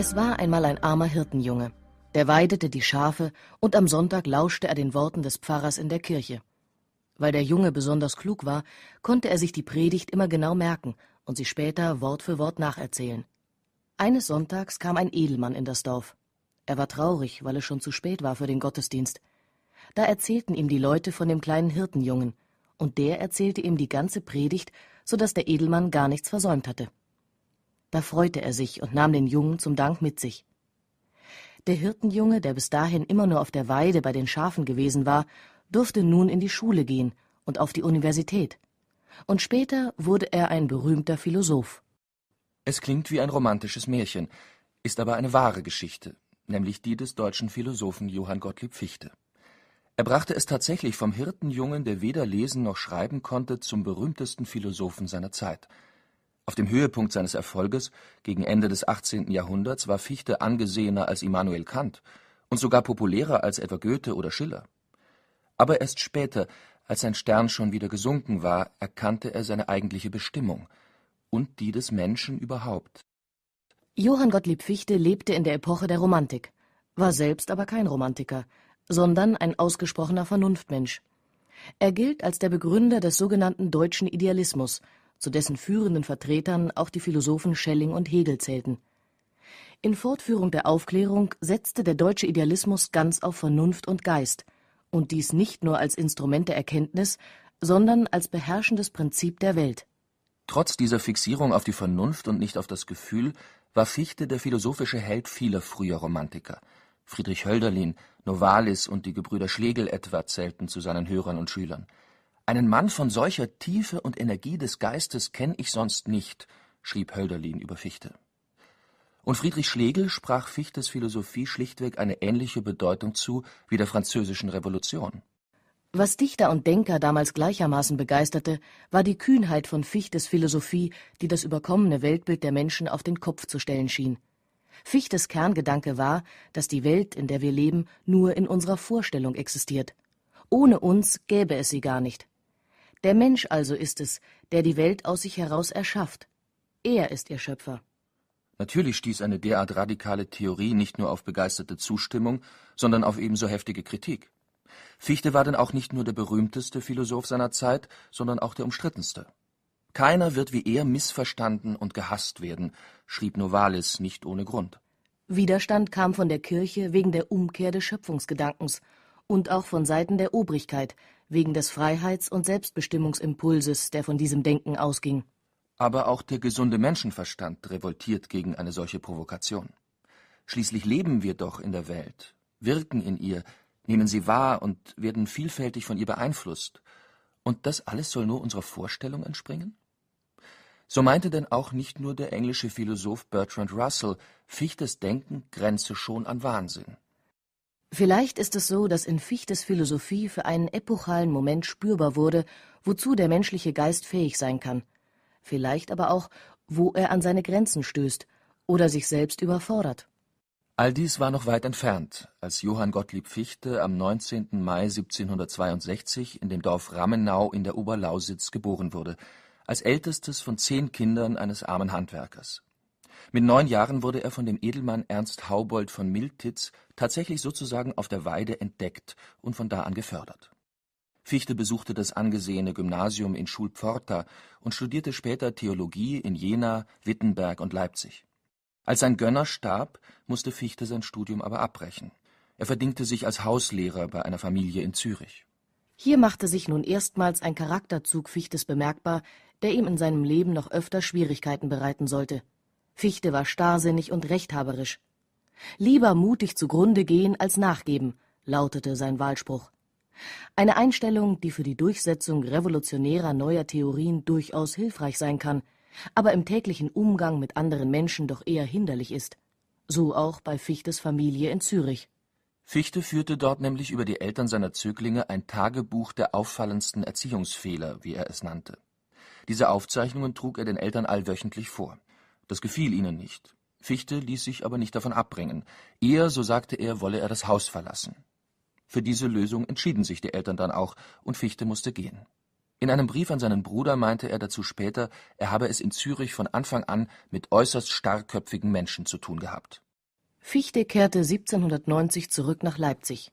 Es war einmal ein armer Hirtenjunge. Der weidete die Schafe und am Sonntag lauschte er den Worten des Pfarrers in der Kirche. Weil der Junge besonders klug war, konnte er sich die Predigt immer genau merken und sie später Wort für Wort nacherzählen. Eines Sonntags kam ein Edelmann in das Dorf. Er war traurig, weil es schon zu spät war für den Gottesdienst. Da erzählten ihm die Leute von dem kleinen Hirtenjungen, und der erzählte ihm die ganze Predigt, so dass der Edelmann gar nichts versäumt hatte. Da freute er sich und nahm den Jungen zum Dank mit sich. Der Hirtenjunge, der bis dahin immer nur auf der Weide bei den Schafen gewesen war, durfte nun in die Schule gehen und auf die Universität. Und später wurde er ein berühmter Philosoph. Es klingt wie ein romantisches Märchen, ist aber eine wahre Geschichte, nämlich die des deutschen Philosophen Johann Gottlieb Fichte. Er brachte es tatsächlich vom Hirtenjungen, der weder lesen noch schreiben konnte, zum berühmtesten Philosophen seiner Zeit – auf dem Höhepunkt seines Erfolges, gegen Ende des 18. Jahrhunderts, war Fichte angesehener als Immanuel Kant und sogar populärer als etwa Goethe oder Schiller. Aber erst später, als sein Stern schon wieder gesunken war, erkannte er seine eigentliche Bestimmung und die des Menschen überhaupt. Johann Gottlieb Fichte lebte in der Epoche der Romantik, war selbst aber kein Romantiker, sondern ein ausgesprochener Vernunftmensch. Er gilt als der Begründer des sogenannten deutschen Idealismus zu dessen führenden Vertretern auch die Philosophen Schelling und Hegel zählten. In Fortführung der Aufklärung setzte der deutsche Idealismus ganz auf Vernunft und Geist, und dies nicht nur als Instrument der Erkenntnis, sondern als beherrschendes Prinzip der Welt. Trotz dieser Fixierung auf die Vernunft und nicht auf das Gefühl war Fichte der philosophische Held vieler früher Romantiker. Friedrich Hölderlin, Novalis und die Gebrüder Schlegel etwa zählten zu seinen Hörern und Schülern. Einen Mann von solcher Tiefe und Energie des Geistes kenn ich sonst nicht, schrieb Hölderlin über Fichte. Und Friedrich Schlegel sprach Fichtes Philosophie schlichtweg eine ähnliche Bedeutung zu wie der Französischen Revolution. Was Dichter und Denker damals gleichermaßen begeisterte, war die Kühnheit von Fichtes Philosophie, die das überkommene Weltbild der Menschen auf den Kopf zu stellen schien. Fichtes Kerngedanke war, dass die Welt, in der wir leben, nur in unserer Vorstellung existiert. Ohne uns gäbe es sie gar nicht. Der Mensch also ist es, der die Welt aus sich heraus erschafft. Er ist ihr Schöpfer. Natürlich stieß eine derart radikale Theorie nicht nur auf begeisterte Zustimmung, sondern auf ebenso heftige Kritik. Fichte war denn auch nicht nur der berühmteste Philosoph seiner Zeit, sondern auch der umstrittenste. Keiner wird wie er missverstanden und gehasst werden, schrieb Novalis nicht ohne Grund. Widerstand kam von der Kirche wegen der Umkehr des Schöpfungsgedankens und auch von Seiten der Obrigkeit, wegen des Freiheits- und Selbstbestimmungsimpulses, der von diesem Denken ausging. Aber auch der gesunde Menschenverstand revoltiert gegen eine solche Provokation. Schließlich leben wir doch in der Welt, wirken in ihr, nehmen sie wahr und werden vielfältig von ihr beeinflusst. Und das alles soll nur unserer Vorstellung entspringen? So meinte denn auch nicht nur der englische Philosoph Bertrand Russell, Fichtes Denken grenze schon an Wahnsinn. Vielleicht ist es so, dass in Fichtes Philosophie für einen epochalen Moment spürbar wurde, wozu der menschliche Geist fähig sein kann. Vielleicht aber auch, wo er an seine Grenzen stößt oder sich selbst überfordert. All dies war noch weit entfernt, als Johann Gottlieb Fichte am 19. Mai 1762 in dem Dorf Rammenau in der Oberlausitz geboren wurde, als ältestes von zehn Kindern eines armen Handwerkers. Mit neun Jahren wurde er von dem Edelmann Ernst Haubold von Miltitz tatsächlich sozusagen auf der Weide entdeckt und von da an gefördert. Fichte besuchte das angesehene Gymnasium in Schulpforta und studierte später Theologie in Jena, Wittenberg und Leipzig. Als sein Gönner starb, musste Fichte sein Studium aber abbrechen. Er verdingte sich als Hauslehrer bei einer Familie in Zürich. Hier machte sich nun erstmals ein Charakterzug Fichtes bemerkbar, der ihm in seinem Leben noch öfter Schwierigkeiten bereiten sollte. Fichte war starrsinnig und rechthaberisch. Lieber mutig zugrunde gehen als nachgeben, lautete sein Wahlspruch. Eine Einstellung, die für die Durchsetzung revolutionärer neuer Theorien durchaus hilfreich sein kann, aber im täglichen Umgang mit anderen Menschen doch eher hinderlich ist. So auch bei Fichtes Familie in Zürich. Fichte führte dort nämlich über die Eltern seiner Zöglinge ein Tagebuch der auffallendsten Erziehungsfehler, wie er es nannte. Diese Aufzeichnungen trug er den Eltern allwöchentlich vor. Das gefiel ihnen nicht. Fichte ließ sich aber nicht davon abbringen. Eher, so sagte er, wolle er das Haus verlassen. Für diese Lösung entschieden sich die Eltern dann auch, und Fichte musste gehen. In einem Brief an seinen Bruder meinte er dazu später, er habe es in Zürich von Anfang an mit äußerst starrköpfigen Menschen zu tun gehabt Fichte kehrte 1790 zurück nach Leipzig.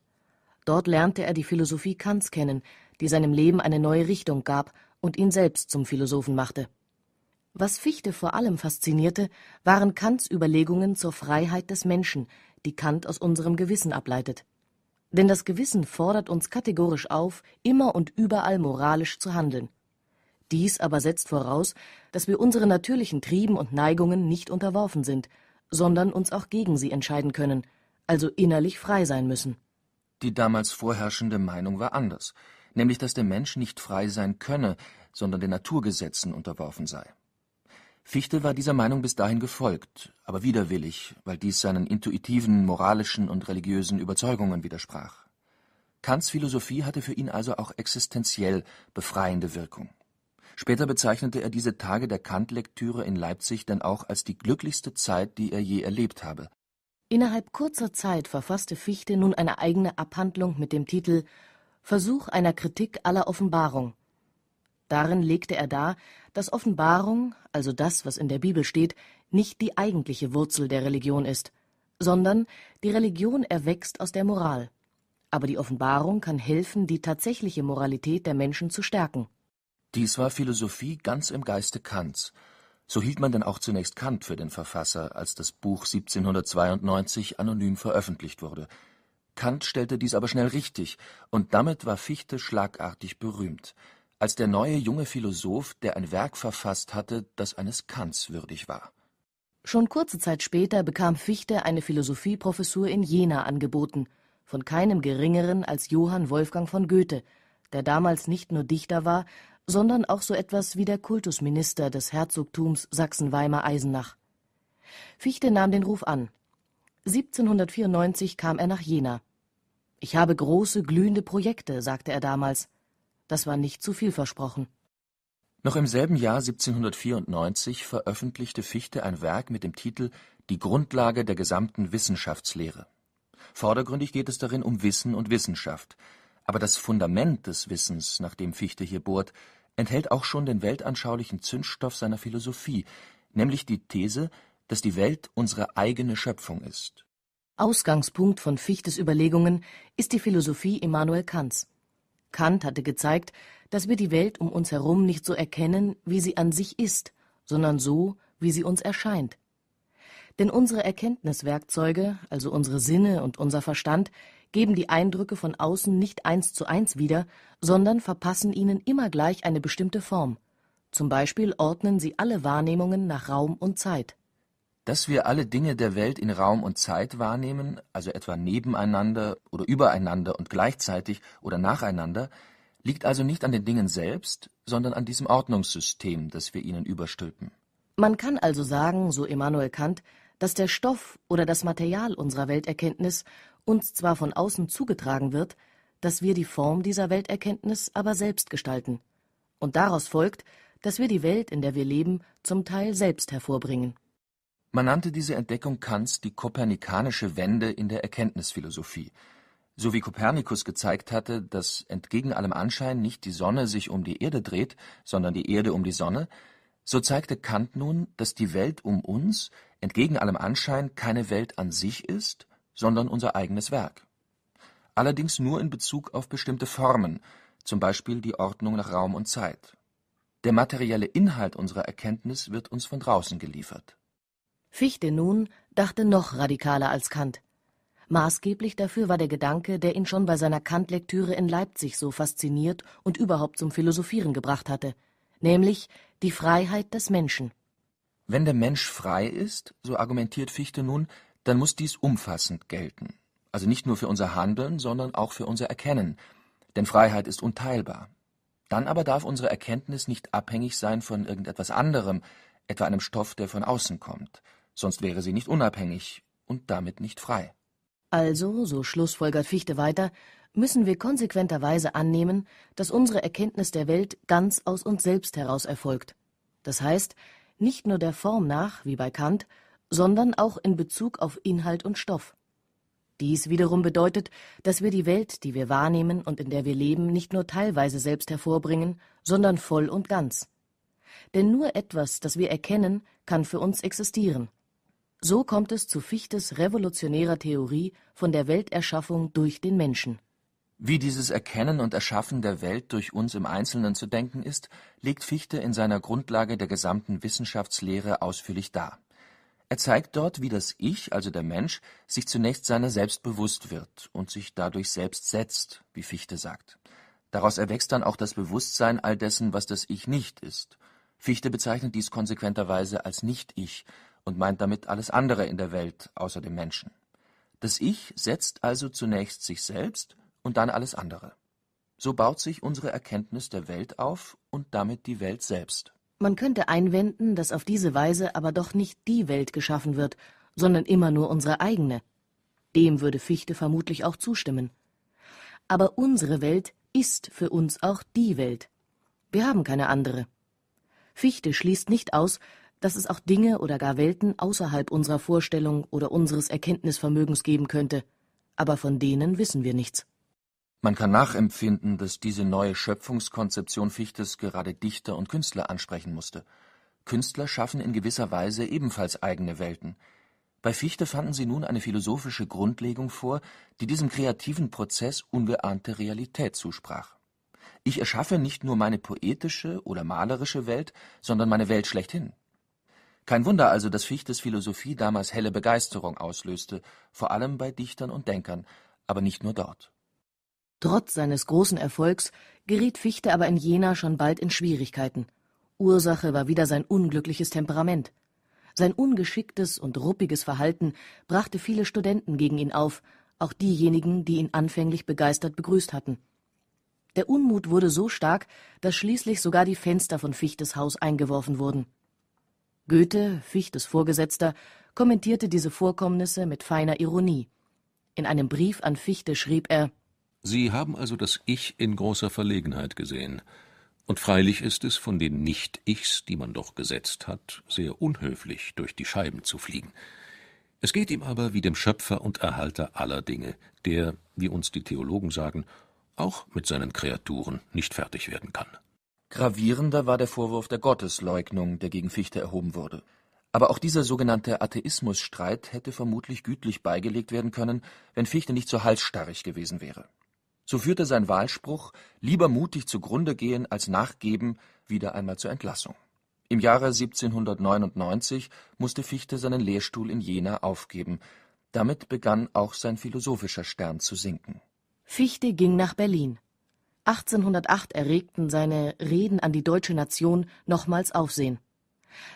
Dort lernte er die Philosophie Kants kennen, die seinem Leben eine neue Richtung gab und ihn selbst zum Philosophen machte. Was Fichte vor allem faszinierte, waren Kants Überlegungen zur Freiheit des Menschen, die Kant aus unserem Gewissen ableitet. Denn das Gewissen fordert uns kategorisch auf, immer und überall moralisch zu handeln. Dies aber setzt voraus, dass wir unseren natürlichen Trieben und Neigungen nicht unterworfen sind, sondern uns auch gegen sie entscheiden können, also innerlich frei sein müssen. Die damals vorherrschende Meinung war anders, nämlich dass der Mensch nicht frei sein könne, sondern den Naturgesetzen unterworfen sei. Fichte war dieser Meinung bis dahin gefolgt, aber widerwillig, weil dies seinen intuitiven, moralischen und religiösen Überzeugungen widersprach. Kants Philosophie hatte für ihn also auch existenziell befreiende Wirkung. Später bezeichnete er diese Tage der Kant-Lektüre in Leipzig dann auch als die glücklichste Zeit, die er je erlebt habe. Innerhalb kurzer Zeit verfasste Fichte nun eine eigene Abhandlung mit dem Titel Versuch einer Kritik aller Offenbarung Darin legte er dar, dass Offenbarung, also das, was in der Bibel steht, nicht die eigentliche Wurzel der Religion ist, sondern die Religion erwächst aus der Moral. Aber die Offenbarung kann helfen, die tatsächliche Moralität der Menschen zu stärken. Dies war Philosophie ganz im Geiste Kants. So hielt man denn auch zunächst Kant für den Verfasser, als das Buch 1792 anonym veröffentlicht wurde. Kant stellte dies aber schnell richtig, und damit war Fichte schlagartig berühmt als der neue junge Philosoph, der ein Werk verfasst hatte, das eines Kants würdig war. Schon kurze Zeit später bekam Fichte eine Philosophieprofessur in Jena angeboten, von keinem geringeren als Johann Wolfgang von Goethe, der damals nicht nur Dichter war, sondern auch so etwas wie der Kultusminister des Herzogtums Sachsen-Weimar-Eisenach. Fichte nahm den Ruf an. 1794 kam er nach Jena. Ich habe große, glühende Projekte, sagte er damals. Das war nicht zu viel versprochen. Noch im selben Jahr 1794 veröffentlichte Fichte ein Werk mit dem Titel Die Grundlage der gesamten Wissenschaftslehre. Vordergründig geht es darin um Wissen und Wissenschaft, aber das Fundament des Wissens, nach dem Fichte hier bohrt, enthält auch schon den weltanschaulichen Zündstoff seiner Philosophie, nämlich die These, dass die Welt unsere eigene Schöpfung ist. Ausgangspunkt von Fichtes Überlegungen ist die Philosophie Immanuel Kants. Kant hatte gezeigt, dass wir die Welt um uns herum nicht so erkennen, wie sie an sich ist, sondern so, wie sie uns erscheint. Denn unsere Erkenntniswerkzeuge, also unsere Sinne und unser Verstand, geben die Eindrücke von außen nicht eins zu eins wieder, sondern verpassen ihnen immer gleich eine bestimmte Form. Zum Beispiel ordnen sie alle Wahrnehmungen nach Raum und Zeit. Dass wir alle Dinge der Welt in Raum und Zeit wahrnehmen, also etwa nebeneinander oder übereinander und gleichzeitig oder nacheinander, liegt also nicht an den Dingen selbst, sondern an diesem Ordnungssystem, das wir ihnen überstülpen. Man kann also sagen, so Immanuel Kant, dass der Stoff oder das Material unserer Welterkenntnis uns zwar von außen zugetragen wird, dass wir die Form dieser Welterkenntnis aber selbst gestalten. Und daraus folgt, dass wir die Welt, in der wir leben, zum Teil selbst hervorbringen. Man nannte diese Entdeckung Kants die kopernikanische Wende in der Erkenntnisphilosophie. So wie Kopernikus gezeigt hatte, dass entgegen allem Anschein nicht die Sonne sich um die Erde dreht, sondern die Erde um die Sonne, so zeigte Kant nun, dass die Welt um uns entgegen allem Anschein keine Welt an sich ist, sondern unser eigenes Werk. Allerdings nur in Bezug auf bestimmte Formen, zum Beispiel die Ordnung nach Raum und Zeit. Der materielle Inhalt unserer Erkenntnis wird uns von draußen geliefert Fichte nun dachte noch radikaler als Kant. Maßgeblich dafür war der Gedanke, der ihn schon bei seiner Kant-Lektüre in Leipzig so fasziniert und überhaupt zum Philosophieren gebracht hatte, nämlich die Freiheit des Menschen. Wenn der Mensch frei ist, so argumentiert Fichte nun, dann muss dies umfassend gelten. Also nicht nur für unser Handeln, sondern auch für unser Erkennen. Denn Freiheit ist unteilbar. Dann aber darf unsere Erkenntnis nicht abhängig sein von irgendetwas anderem, etwa einem Stoff, der von außen kommt sonst wäre sie nicht unabhängig und damit nicht frei. Also, so schlussfolgert Fichte weiter, müssen wir konsequenterweise annehmen, dass unsere Erkenntnis der Welt ganz aus uns selbst heraus erfolgt. Das heißt, nicht nur der Form nach, wie bei Kant, sondern auch in Bezug auf Inhalt und Stoff. Dies wiederum bedeutet, dass wir die Welt, die wir wahrnehmen und in der wir leben, nicht nur teilweise selbst hervorbringen, sondern voll und ganz. Denn nur etwas, das wir erkennen, kann für uns existieren. So kommt es zu Fichtes revolutionärer Theorie von der Welterschaffung durch den Menschen. Wie dieses Erkennen und Erschaffen der Welt durch uns im Einzelnen zu denken ist, legt Fichte in seiner Grundlage der gesamten Wissenschaftslehre ausführlich dar. Er zeigt dort, wie das Ich, also der Mensch, sich zunächst seiner selbst bewusst wird und sich dadurch selbst setzt, wie Fichte sagt. Daraus erwächst dann auch das Bewusstsein all dessen, was das Ich nicht ist. Fichte bezeichnet dies konsequenterweise als Nicht-Ich und meint damit alles andere in der Welt außer dem Menschen. Das Ich setzt also zunächst sich selbst und dann alles andere. So baut sich unsere Erkenntnis der Welt auf und damit die Welt selbst. Man könnte einwenden, dass auf diese Weise aber doch nicht die Welt geschaffen wird, sondern immer nur unsere eigene. Dem würde Fichte vermutlich auch zustimmen. Aber unsere Welt ist für uns auch die Welt. Wir haben keine andere. Fichte schließt nicht aus, dass es auch Dinge oder gar Welten außerhalb unserer Vorstellung oder unseres Erkenntnisvermögens geben könnte, aber von denen wissen wir nichts. Man kann nachempfinden, dass diese neue Schöpfungskonzeption Fichtes gerade Dichter und Künstler ansprechen musste. Künstler schaffen in gewisser Weise ebenfalls eigene Welten. Bei Fichte fanden sie nun eine philosophische Grundlegung vor, die diesem kreativen Prozess ungeahnte Realität zusprach. Ich erschaffe nicht nur meine poetische oder malerische Welt, sondern meine Welt schlechthin. Kein Wunder also, dass Fichtes Philosophie damals helle Begeisterung auslöste, vor allem bei Dichtern und Denkern, aber nicht nur dort. Trotz seines großen Erfolgs geriet Fichte aber in Jena schon bald in Schwierigkeiten. Ursache war wieder sein unglückliches Temperament. Sein ungeschicktes und ruppiges Verhalten brachte viele Studenten gegen ihn auf, auch diejenigen, die ihn anfänglich begeistert begrüßt hatten. Der Unmut wurde so stark, dass schließlich sogar die Fenster von Fichtes Haus eingeworfen wurden. Goethe, Fichtes Vorgesetzter, kommentierte diese Vorkommnisse mit feiner Ironie. In einem Brief an Fichte schrieb er Sie haben also das Ich in großer Verlegenheit gesehen. Und freilich ist es von den Nicht-Ichs, die man doch gesetzt hat, sehr unhöflich, durch die Scheiben zu fliegen. Es geht ihm aber wie dem Schöpfer und Erhalter aller Dinge, der, wie uns die Theologen sagen, auch mit seinen Kreaturen nicht fertig werden kann. Gravierender war der Vorwurf der Gottesleugnung, der gegen Fichte erhoben wurde. Aber auch dieser sogenannte Atheismusstreit hätte vermutlich gütlich beigelegt werden können, wenn Fichte nicht so halsstarrig gewesen wäre. So führte sein Wahlspruch „Lieber mutig zugrunde gehen als nachgeben“ wieder einmal zur Entlassung. Im Jahre 1799 musste Fichte seinen Lehrstuhl in Jena aufgeben. Damit begann auch sein philosophischer Stern zu sinken. Fichte ging nach Berlin. 1808 erregten seine Reden an die deutsche Nation nochmals Aufsehen.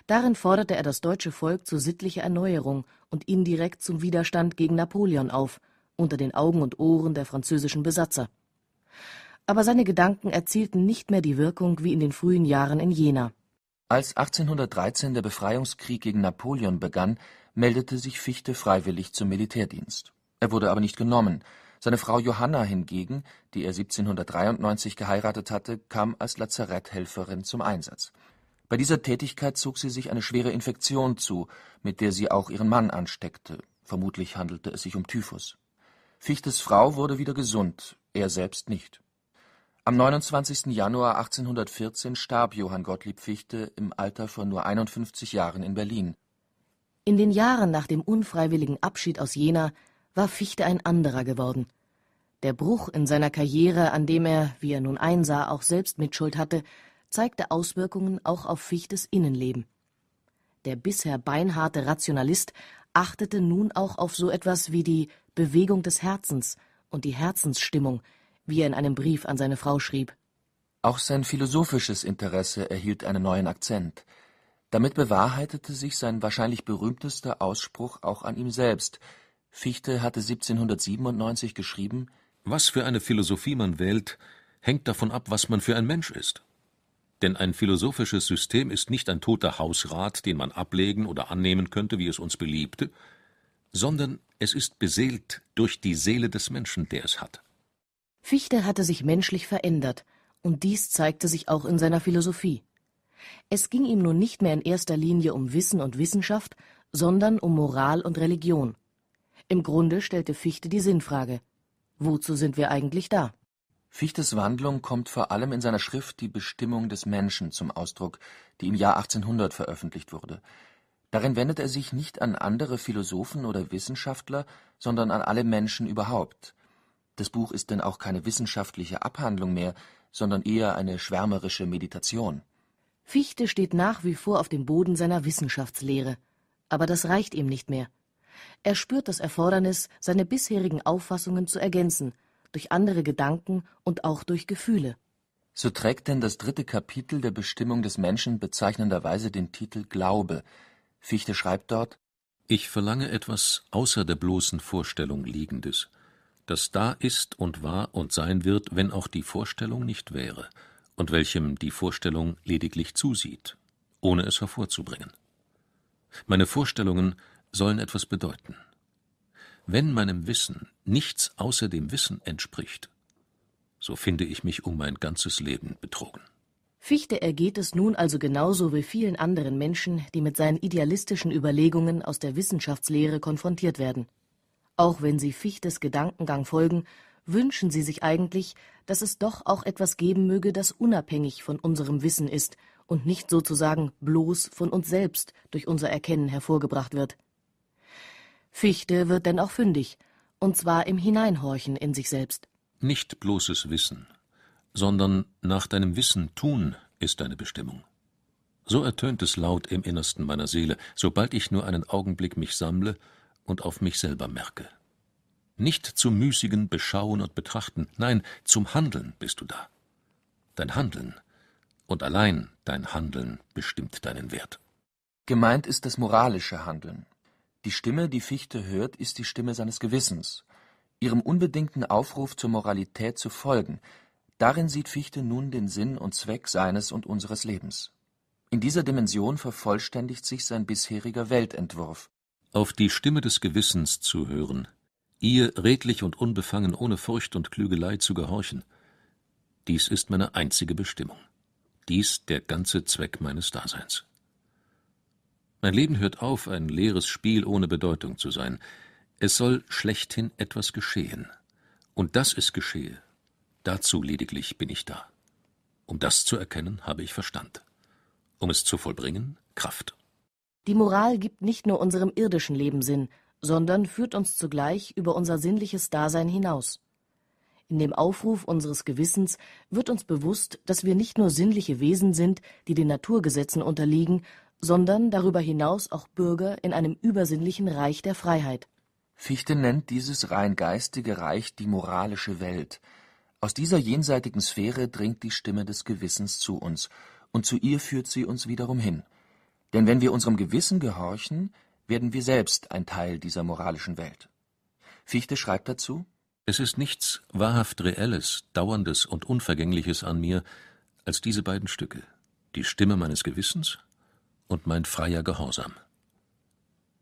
Darin forderte er das deutsche Volk zu sittlicher Erneuerung und indirekt zum Widerstand gegen Napoleon auf unter den Augen und Ohren der französischen Besatzer. Aber seine Gedanken erzielten nicht mehr die Wirkung wie in den frühen Jahren in Jena. Als 1813 der Befreiungskrieg gegen Napoleon begann, meldete sich Fichte freiwillig zum Militärdienst. Er wurde aber nicht genommen. Seine Frau Johanna hingegen, die er 1793 geheiratet hatte, kam als Lazaretthelferin zum Einsatz. Bei dieser Tätigkeit zog sie sich eine schwere Infektion zu, mit der sie auch ihren Mann ansteckte. Vermutlich handelte es sich um Typhus. Fichtes Frau wurde wieder gesund, er selbst nicht. Am 29. Januar 1814 starb Johann Gottlieb Fichte im Alter von nur 51 Jahren in Berlin. In den Jahren nach dem unfreiwilligen Abschied aus Jena war Fichte ein anderer geworden. Der Bruch in seiner Karriere, an dem er, wie er nun einsah, auch selbst Mitschuld hatte, zeigte Auswirkungen auch auf Fichtes Innenleben. Der bisher beinharte Rationalist achtete nun auch auf so etwas wie die Bewegung des Herzens und die Herzensstimmung, wie er in einem Brief an seine Frau schrieb. Auch sein philosophisches Interesse erhielt einen neuen Akzent. Damit bewahrheitete sich sein wahrscheinlich berühmtester Ausspruch auch an ihm selbst. Fichte hatte 1797 geschrieben: Was für eine Philosophie man wählt, hängt davon ab, was man für ein Mensch ist. Denn ein philosophisches System ist nicht ein toter Hausrat, den man ablegen oder annehmen könnte, wie es uns beliebte, sondern es ist beseelt durch die Seele des Menschen, der es hat. Fichte hatte sich menschlich verändert, und dies zeigte sich auch in seiner Philosophie. Es ging ihm nun nicht mehr in erster Linie um Wissen und Wissenschaft, sondern um Moral und Religion. Im Grunde stellte Fichte die Sinnfrage Wozu sind wir eigentlich da? Fichtes Wandlung kommt vor allem in seiner Schrift Die Bestimmung des Menschen zum Ausdruck, die im Jahr 1800 veröffentlicht wurde Darin wendet er sich nicht an andere Philosophen oder Wissenschaftler, sondern an alle Menschen überhaupt. Das Buch ist denn auch keine wissenschaftliche Abhandlung mehr, sondern eher eine schwärmerische Meditation. Fichte steht nach wie vor auf dem Boden seiner Wissenschaftslehre. Aber das reicht ihm nicht mehr. Er spürt das Erfordernis, seine bisherigen Auffassungen zu ergänzen, durch andere Gedanken und auch durch Gefühle. So trägt denn das dritte Kapitel der Bestimmung des Menschen bezeichnenderweise den Titel Glaube. Fichte schreibt dort Ich verlange etwas außer der bloßen Vorstellung Liegendes, das da ist und war und sein wird, wenn auch die Vorstellung nicht wäre, und welchem die Vorstellung lediglich zusieht, ohne es hervorzubringen. Meine Vorstellungen sollen etwas bedeuten. Wenn meinem Wissen nichts außer dem Wissen entspricht, so finde ich mich um mein ganzes Leben betrogen. Fichte ergeht es nun also genauso wie vielen anderen Menschen, die mit seinen idealistischen Überlegungen aus der Wissenschaftslehre konfrontiert werden. Auch wenn sie Fichtes Gedankengang folgen, wünschen sie sich eigentlich, dass es doch auch etwas geben möge, das unabhängig von unserem Wissen ist und nicht sozusagen bloß von uns selbst durch unser Erkennen hervorgebracht wird. Fichte wird denn auch fündig, und zwar im Hineinhorchen in sich selbst. Nicht bloßes Wissen, sondern nach deinem Wissen tun ist deine Bestimmung. So ertönt es laut im Innersten meiner Seele, sobald ich nur einen Augenblick mich sammle und auf mich selber merke. Nicht zum müßigen Beschauen und Betrachten, nein, zum Handeln bist du da. Dein Handeln und allein dein Handeln bestimmt deinen Wert. Gemeint ist das moralische Handeln. Die Stimme, die Fichte hört, ist die Stimme seines Gewissens. Ihrem unbedingten Aufruf zur Moralität zu folgen, darin sieht Fichte nun den Sinn und Zweck seines und unseres Lebens. In dieser Dimension vervollständigt sich sein bisheriger Weltentwurf. Auf die Stimme des Gewissens zu hören, ihr redlich und unbefangen ohne Furcht und Klügelei zu gehorchen, dies ist meine einzige Bestimmung dies der ganze Zweck meines Daseins. Mein Leben hört auf, ein leeres Spiel ohne Bedeutung zu sein. Es soll schlechthin etwas geschehen. Und dass es geschehe, dazu lediglich bin ich da. Um das zu erkennen, habe ich Verstand. Um es zu vollbringen, Kraft. Die Moral gibt nicht nur unserem irdischen Leben Sinn, sondern führt uns zugleich über unser sinnliches Dasein hinaus. In dem Aufruf unseres Gewissens wird uns bewusst, dass wir nicht nur sinnliche Wesen sind, die den Naturgesetzen unterliegen, sondern darüber hinaus auch Bürger in einem übersinnlichen Reich der Freiheit. Fichte nennt dieses rein geistige Reich die moralische Welt. Aus dieser jenseitigen Sphäre dringt die Stimme des Gewissens zu uns, und zu ihr führt sie uns wiederum hin. Denn wenn wir unserem Gewissen gehorchen, werden wir selbst ein Teil dieser moralischen Welt. Fichte schreibt dazu es ist nichts wahrhaft Reelles, Dauerndes und Unvergängliches an mir als diese beiden Stücke, die Stimme meines Gewissens und mein freier Gehorsam.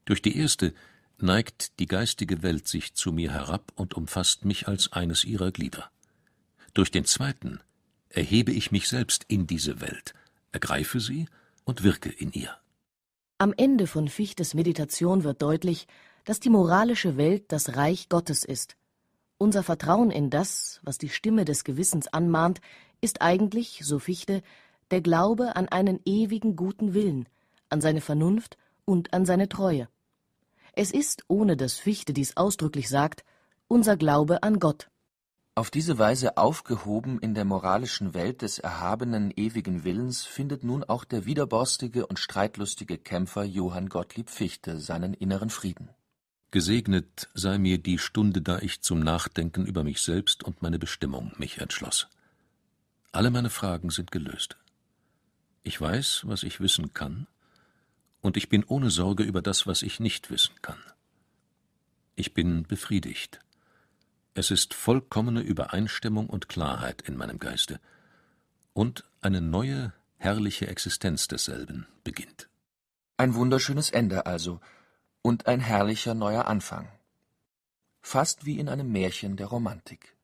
Durch die erste neigt die geistige Welt sich zu mir herab und umfasst mich als eines ihrer Glieder. Durch den zweiten erhebe ich mich selbst in diese Welt, ergreife sie und wirke in ihr. Am Ende von Fichtes Meditation wird deutlich, dass die moralische Welt das Reich Gottes ist unser Vertrauen in das, was die Stimme des Gewissens anmahnt, ist eigentlich, so Fichte, der Glaube an einen ewigen guten Willen, an seine Vernunft und an seine Treue. Es ist, ohne dass Fichte dies ausdrücklich sagt, unser Glaube an Gott. Auf diese Weise aufgehoben in der moralischen Welt des erhabenen ewigen Willens findet nun auch der widerborstige und streitlustige Kämpfer Johann Gottlieb Fichte seinen inneren Frieden. Gesegnet sei mir die Stunde, da ich zum Nachdenken über mich selbst und meine Bestimmung mich entschloss. Alle meine Fragen sind gelöst. Ich weiß, was ich wissen kann, und ich bin ohne Sorge über das, was ich nicht wissen kann. Ich bin befriedigt. Es ist vollkommene Übereinstimmung und Klarheit in meinem Geiste, und eine neue, herrliche Existenz desselben beginnt. Ein wunderschönes Ende also, und ein herrlicher neuer Anfang. Fast wie in einem Märchen der Romantik